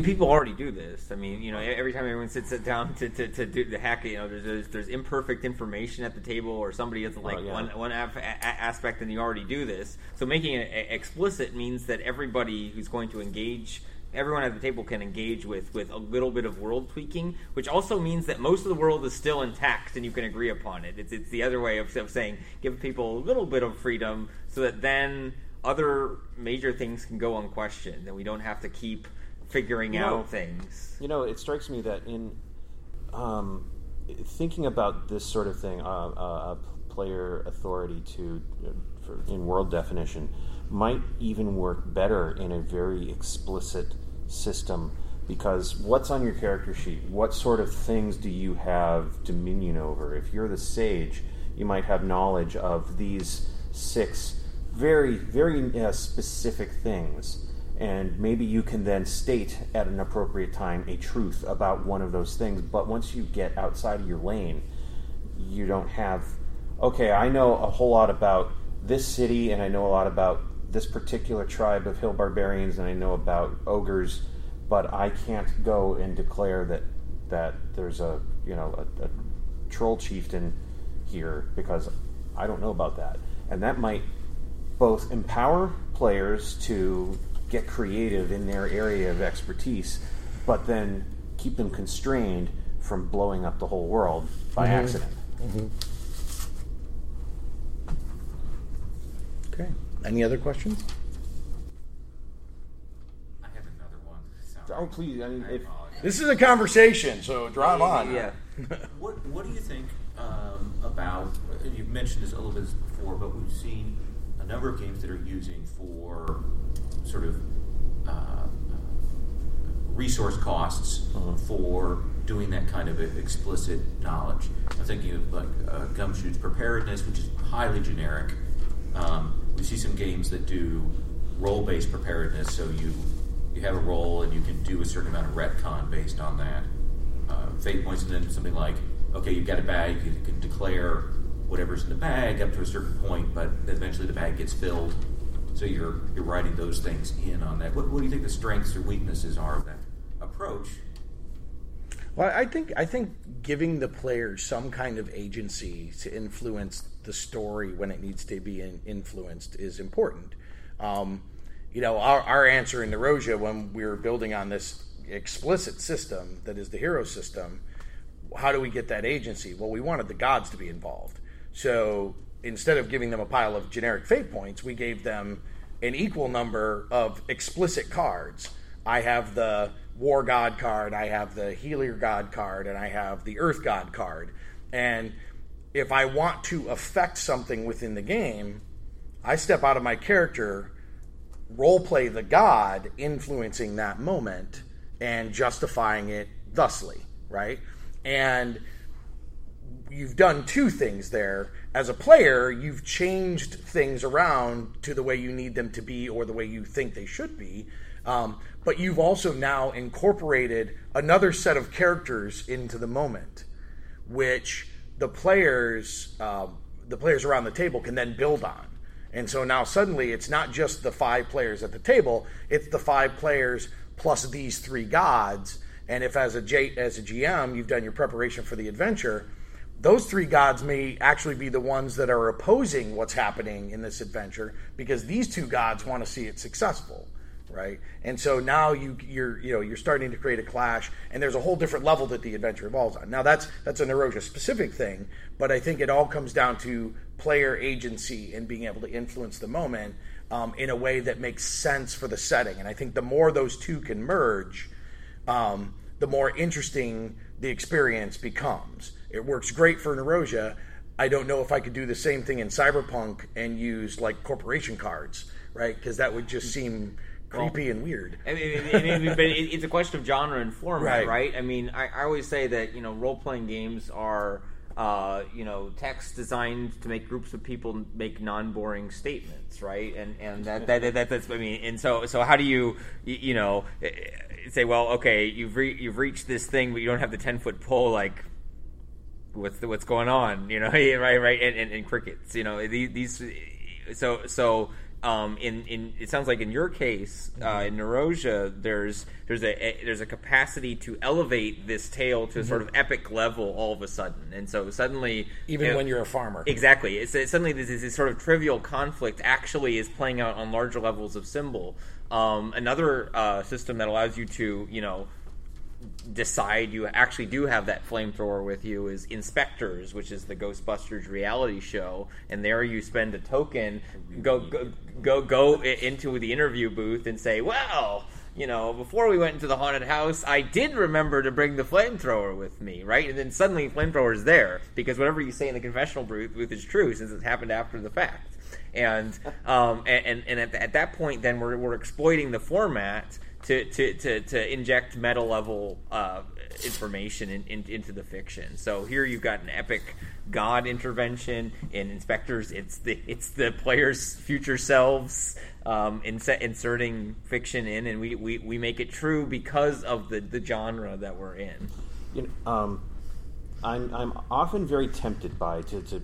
People already do this. I mean, you know, every time everyone sits down to, to, to do the hack, you know, there's, there's there's imperfect information at the table, or somebody has like Oh, yeah. one one af- a- aspect, and you already do this. So making it explicit means that everybody who's going to engage, everyone at the table can engage with with a little bit of world tweaking, which also means that most of the world is still intact, and you can agree upon it. It's it's the other way of, of saying give people a little bit of freedom, so that then other major things can go unquestioned, and we don't have to keep figuring You know- out things. You know, it strikes me that in um, thinking about this sort of thing, uh, uh, a player authority to uh, for, in world definition might even work better in a very explicit system because what's on your character sheet? What sort of things do you have dominion over? If you're the sage, you might have knowledge of these six very, very uh, specific things and maybe you can then state at an appropriate time a truth about one of those things. But once you get outside of your lane you don't have okay i know a whole lot about this city and i know a lot about this particular tribe of hill barbarians and i know about ogres but i can't go and declare that that there's a you know a, a troll chieftain here because i don't know about that. And that might both empower players to get creative in their area of expertise, but then keep them constrained from blowing up the whole world by accident. Okay. Any other questions? I have another one. Sorry. Oh, please! I mean, I if. This is a conversation, so drive on. Yeah. <laughs> What What do you think um, about? You've mentioned this a little bit before, but we've seen a number of games that are using for sort of uh, resource costs for doing that kind of explicit knowledge. I'm thinking of like uh, Gumshoe's preparedness, which is highly generic. Um, we see some games that do role-based preparedness, so you you have a role and you can do a certain amount of retcon based on that. Uh, fate points, and then something like, okay, you've got a bag, you can declare whatever's in the bag up to a certain point, but eventually the bag gets filled. So you're you're writing those things in on that. What, what do you think the strengths or weaknesses are of that approach? Well, I think I think giving the players some kind of agency to influence the story when it needs to be in, influenced is important. Um, you know, our, our answer in Narosia when we were building on this explicit system that is the hero system, how do we get that agency? Well, we wanted the gods to be involved. So instead of giving them a pile of generic fate points, we gave them an equal number of explicit cards. I have the war god card, I have the healer god card, and I have the earth god card. And if I want to affect something within the game, I step out of my character, role play the god influencing that moment and justifying it thusly, right? And you've done two things there. As a player, you've changed things around to the way you need them to be or the way you think they should be. Um, but you've also now incorporated another set of characters into the moment, which the players, um, the players around the table can then build on. And so now suddenly it's not just the five players at the table; it's the five players plus these three gods. and if as a J, as a GM you've done your preparation for the adventure, those three gods may actually be the ones that are opposing what's happening in this adventure because these two gods want to see it successful right? And so now you you're you know you're starting to create a clash and there's a whole different level that the adventure evolves on. Now that's that's a Narosia specific thing but i think it all comes down to player agency and being able to influence the moment um, in a way that makes sense for the setting. And i think the more those two can merge um, the more interesting the experience becomes it works great for Narosia. I don't know if I could do the same thing in Cyberpunk and use like corporation cards, right? Because that would just seem creepy and weird. I mean, I mean, but it- it's a question of genre and format, Right. right? I mean, I, I always say that you know, role playing games are. Uh, you know, text designed to make groups of people make non-boring statements, right? And and that, that, that that's I mean, and so so how do you you, know eh, say, well, okay, you've re- you've reached this thing, but you don't have the ten foot pole, like what's the, what's going on you know <laughs> right right and, and, and crickets you know these, these so so um, in, in it sounds like in your case uh, in Narosia there's there's a, a there's a capacity to elevate this tale to a sort of epic level all of a sudden and so suddenly Even you know, when you're a farmer. Exactly. It's, it's suddenly this, this sort of trivial conflict actually is playing out on larger levels of symbol. Um, another uh, system that allows you to, you know, decide you actually do have that flamethrower with you is InSpectres, which is the Ghostbusters reality show, and there you spend a token, go go go, go into the interview booth and say, well. You know, before we went into the haunted house, I did remember to bring the flamethrower with me, right? And then suddenly, flamethrower is there because whatever you say in the confessional booth is true since it happened after the fact. And um, and and, and at, at that point, then we're, we're exploiting the format to, to, to, to inject meta level uh, information in, in, into the fiction. So here you've got an epic god intervention. In InSpectres, it's the it's the players' future selves um, inse- inserting fiction in, and we, we, we make it true because of the, the genre that we're in. You know, um, I'm I'm often very tempted by to to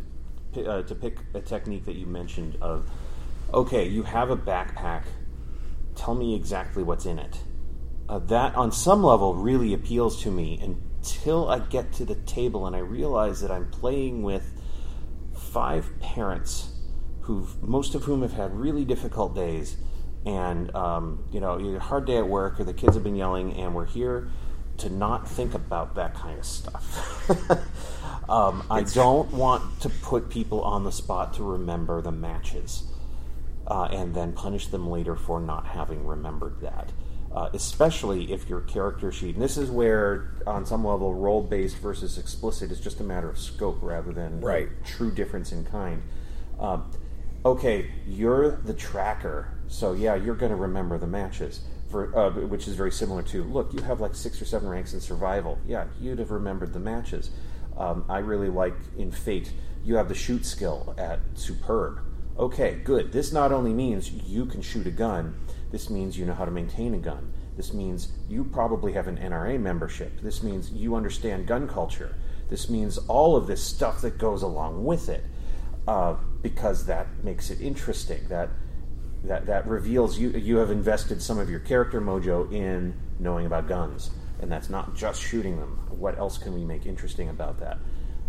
uh, to pick a technique that you mentioned of, okay, you have a backpack, tell me exactly what's in it. Uh, that on some level really appeals to me until I get to the table and I realize that I'm playing with five parents who most of whom have had really difficult days and um, you know a hard day at work or the kids have been yelling and we're here to not think about that kind of stuff <laughs> um, i don't want to put people on the spot to remember the matches uh, and then punish them later for not having remembered that. Uh, especially if your character sheet, and this is where, on some level, role based versus explicit is just a matter of scope rather than Right. true difference in kind. Um, okay, you're the tracker, so yeah, you're going to remember the matches. For, uh, which is very similar to look, you have like six or seven ranks in survival. Yeah, you'd have remembered the matches. Um, I really like in Fate, you have the shoot skill at superb. Okay, good. This not only means you can shoot a gun, this means you know how to maintain a gun. This means you probably have an NRA membership. This means you understand gun culture. This means all of this stuff that goes along with it, uh, because that makes it interesting. That that that reveals you you have invested some of your character mojo in knowing about guns, and that's not just shooting them. What else can we make interesting about that?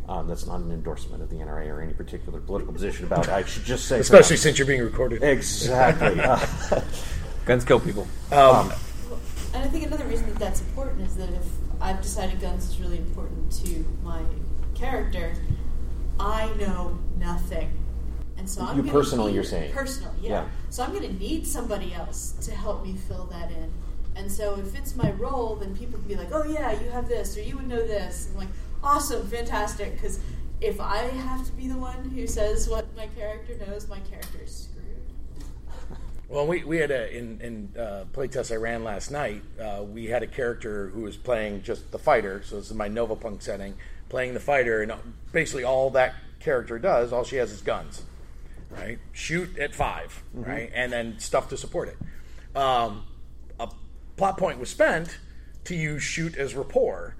Um, that's not an endorsement of the NRA or any particular political position about it. I should just say, Especially since you're being recorded. exactly. Uh, <laughs> <laughs> Guns kill people. Um, And I think another reason that that's important is that if I've decided guns is really important to my character, I know nothing. And so I'm You personally, need- you're saying? personal, yeah. Yeah. So I'm going to need somebody else to help me fill that in. And so if it's my role, then people can be like, "Oh yeah, you have this, or you would know this," and I'm like, "Awesome, fantastic!" Because if I have to be the one who says what my character knows, my character is screwed. <laughs> Well, we, we had a in in uh, playtest I ran last night. Uh, we had a character who was playing just the fighter. So this is my Nova Punk setting, playing the fighter, and basically all that character does, all she has is guns, right? Shoot at 5 right, and then stuff to support it. Um, a plot point was spent to use shoot as rapport.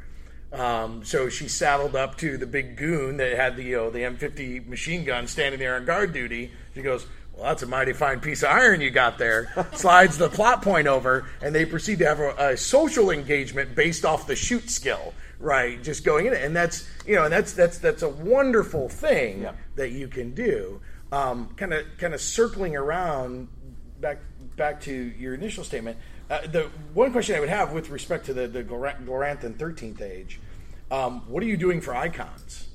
Um, so she saddled up to the big goon that had the you know, the M50 machine gun standing there on guard duty. She goes, well, that's a mighty fine piece of iron you got there. <laughs> Slides the plot point over, and they proceed to have a, a social engagement based off the shoot skill, right? Just going in it, and that's you know, and that's that's that's a wonderful thing Yeah. that you can do. Kind of kind of circling around back back to your initial statement. Uh, the one question I would have with respect to the the Glor- Gloranthan Thirteenth Age, um, what are you doing for icons?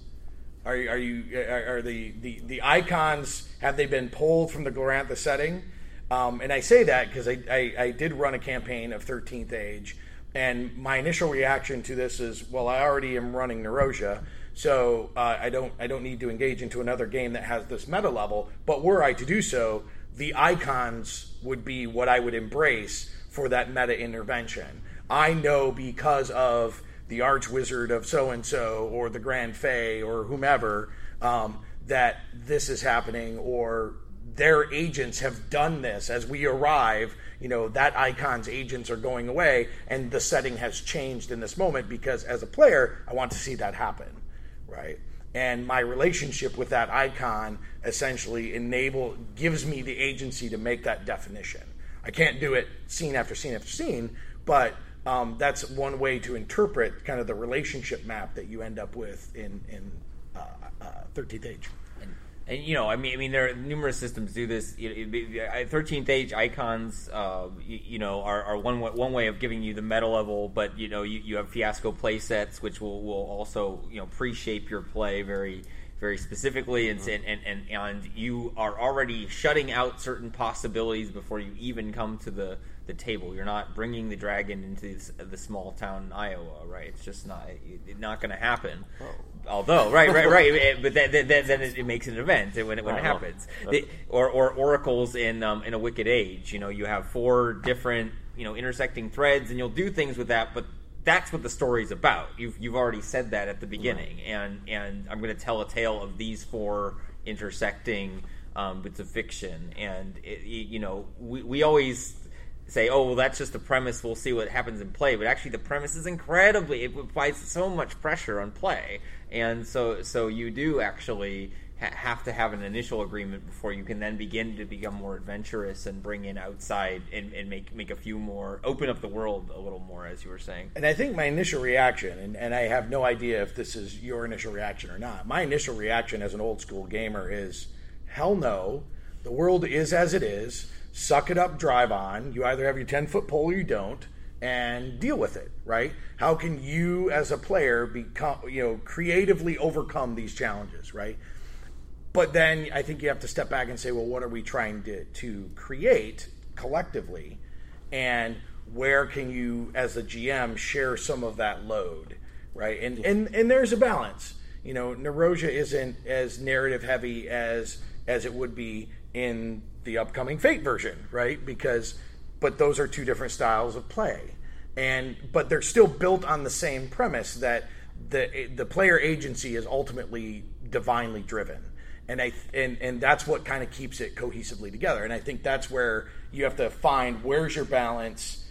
Are are you are, are the, the the icons have they been pulled from the Glorantha setting? Um, and I say that because I, I, I did run a campaign of 13th Age, and my initial reaction to this is, well, I already am running Narosia, so uh, I don't I don't need to engage into another game that has this meta level. But were I to do so, the icons would be what I would embrace for that meta intervention. I know because of the arch wizard of so and so or the grand fay or whomever um, that this is happening or their agents have done this. As we arrive you know that icon's agents are going away and the setting has changed in this moment because as a player i want to see that happen right? And my relationship with that icon essentially enable gives me the agency to make that definition i can't do it scene after scene after scene but um, that's one way to interpret kind of the relationship map that you end up with in in uh, uh, 13th age And you know, I mean, I mean, there are numerous systems do this. Thirteenth Age icons, uh, you, you know, are, are one way, one way of giving you the meta level. But you know, you, you have Fiasco play sets, which will, will also you know pre-shape your play very very specifically, and, and and and and you are already shutting out certain possibilities before you even come to the the table. You're not bringing the dragon into this, the small town in Iowa, right? It's just not it's not going to happen. Although, right, right, right, <laughs> eh, but then, then, then it, it makes an event when it when it happens. The- or or oracles in um, in a Wicked Age. You know, you have four different you know intersecting threads, and you'll do things with that, but. That's what the story's about. You've you've already said that at the beginning, and and I'm going to tell a tale of these four intersecting um, bits of fiction. And it, you know, we we always say, oh, well, that's just the premise. We'll see what happens in play. But actually, the premise is incredibly. It applies so much pressure on play, and so so you do actually ha- have to have an initial agreement before you can then begin to become more adventurous and bring in outside and, and make make a few more open up the world a little more, as you were saying. And I think my initial reaction, and, and I have no idea if this is your initial reaction or not, my initial reaction as an old school gamer is hell no. The world is as it is. Suck it up, drive on. You either have your 10 foot pole or you don't, and deal with it, right? How can you as a player become, you know, creatively overcome these challenges, right? But then I think you have to step back and say, well, what are we trying to, to create collectively? And where can you, as a GM, share some of that load, right? And, and, and there's a balance. You know, Narosia isn't as narrative heavy as, as it would be in the upcoming Fate version, right? Because, but those are two different styles of play. And, but they're still built on the same premise that the, the player agency is ultimately divinely driven and I and and that's what kind of keeps it cohesively together. And I think that's where you have to find where's your balance.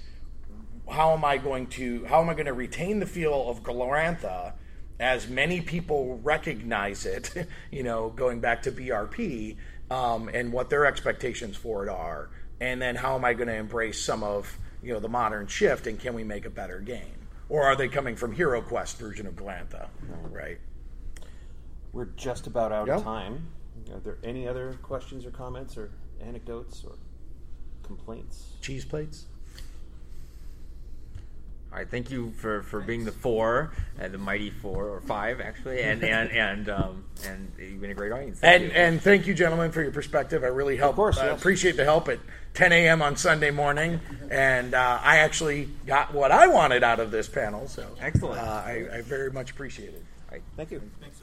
How am I going to how am I going to retain the feel of Glorantha as many people recognize it? <laughs> You know, going back to BRP um, and what their expectations for it are, and then how am I going to embrace some of you know the modern shift and can we make a better game? Or are they coming from Hero Quest version of Glorantha? Right. We're just about out Yeah. of time. Are there any other questions or comments or anecdotes or complaints? Cheese plates. All right, thank you for, for being the four, uh, the mighty four or five actually, and <laughs> and and um, and you've been a great audience. Thank And you. and thank you, gentlemen, for your perspective. I really help. Of course, I yes. appreciate the help at 10 a.m. on Sunday morning, and uh, I actually got what I wanted out of this panel. So Excellent. Uh, I, I very much appreciate it. All right. Thank you. Thanks so much.